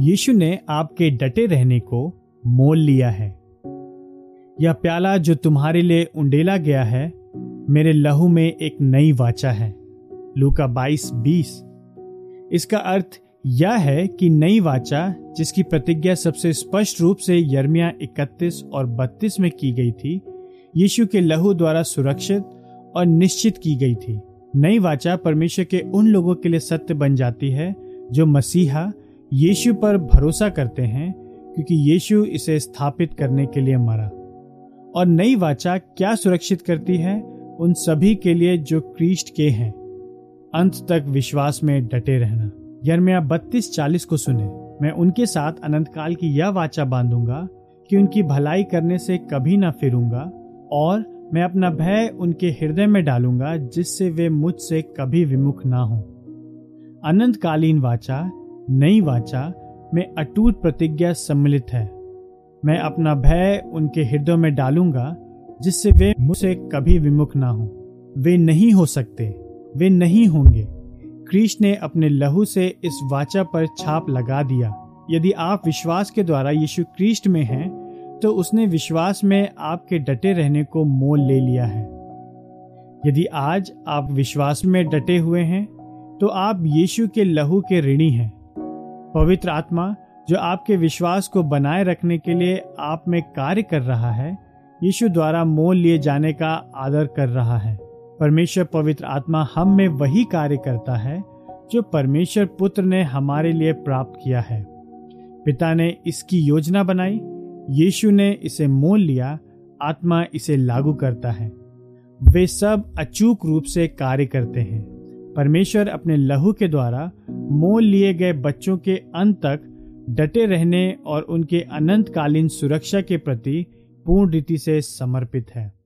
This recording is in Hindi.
यीशु ने आपके डटे रहने को मोल लिया है। यह प्याला जो तुम्हारे लिए उंडेला गया है, मेरे लहू में एक नई वाचा है। लूका बाईस बीस। इसका अर्थ यह है कि नई वाचा, जिसकी प्रतिज्ञा सबसे स्पष्ट रूप से यर्मिया 31 और 32 में की गई थी, यीशु के लहू द्वारा सुरक्षित और निश्चित की गई थी। नई वाचा परमेश्वर के उन लोगों के लिए सत्य बन जाती है, जो मसीहा यीशु पर भरोसा करते हैं, क्योंकि यीशु इसे स्थापित करने के लिए मरा। और नई वाचा क्या सुरक्षित करती है? उन सभी के लिए जो क्रीस्ट के हैं। अंत तक विश्वास में डटे रहना। यरमिया बत्तीस चालीस को सुने। मैं उनके साथ अनंत काल की यह वाचा बांधूँगा कि उनकी भलाई करने से कभी ना फिरूँगा, और मैं अपना भय उनके हृदय में डालूँगा जिससे वे मुझसे कभी विमुख ना हो। अनंतकालीन वाचा नई वाचा, में अटूट प्रतिज्ञा सम्मिलित है। मैं अपना भय उनके हृदय में डालूँगा, जिससे वे मुझसे कभी विमुख ना हो। वे नहीं हो सकते, वे नहीं होंगे। कृष्ण ने अपने लहू से इस वाचा पर छाप लगा दिया। यदि आप विश्वास के द्वारा यीशु कृष्ण में हैं तो उसने विश्वास में आपके डटे रहने को मोल ले लिया है। यदि आज आप विश्वास में डटे हुए हैं तो आप यीशु के लहू के ऋणी हैं। पवित्र आत्मा, जो आपके विश्वास को बनाए रखने के लिए आप में कार्य कर रहा है, यीशु द्वारा मोल लिए जाने का आदर कर रहा है। परमेश्वर पवित्र आत्मा हम में वही कार्य करता है, जो परमेश्वर पुत्र ने हमारे लिए प्राप्त किया है। पिता ने इसकी योजना बनाई, यीशु ने इसे मोल लिया, आत्मा इसे लागू करता है। वे सब अचूक रूप से कार्य करते हैं। परमेश्वर अपने लहू के द्वारा मोल लिए गए बच्चों के अंत तक डटे रहने और उनके अनंतकालीन सुरक्षा के प्रति पूर्ण रीति से समर्पित है।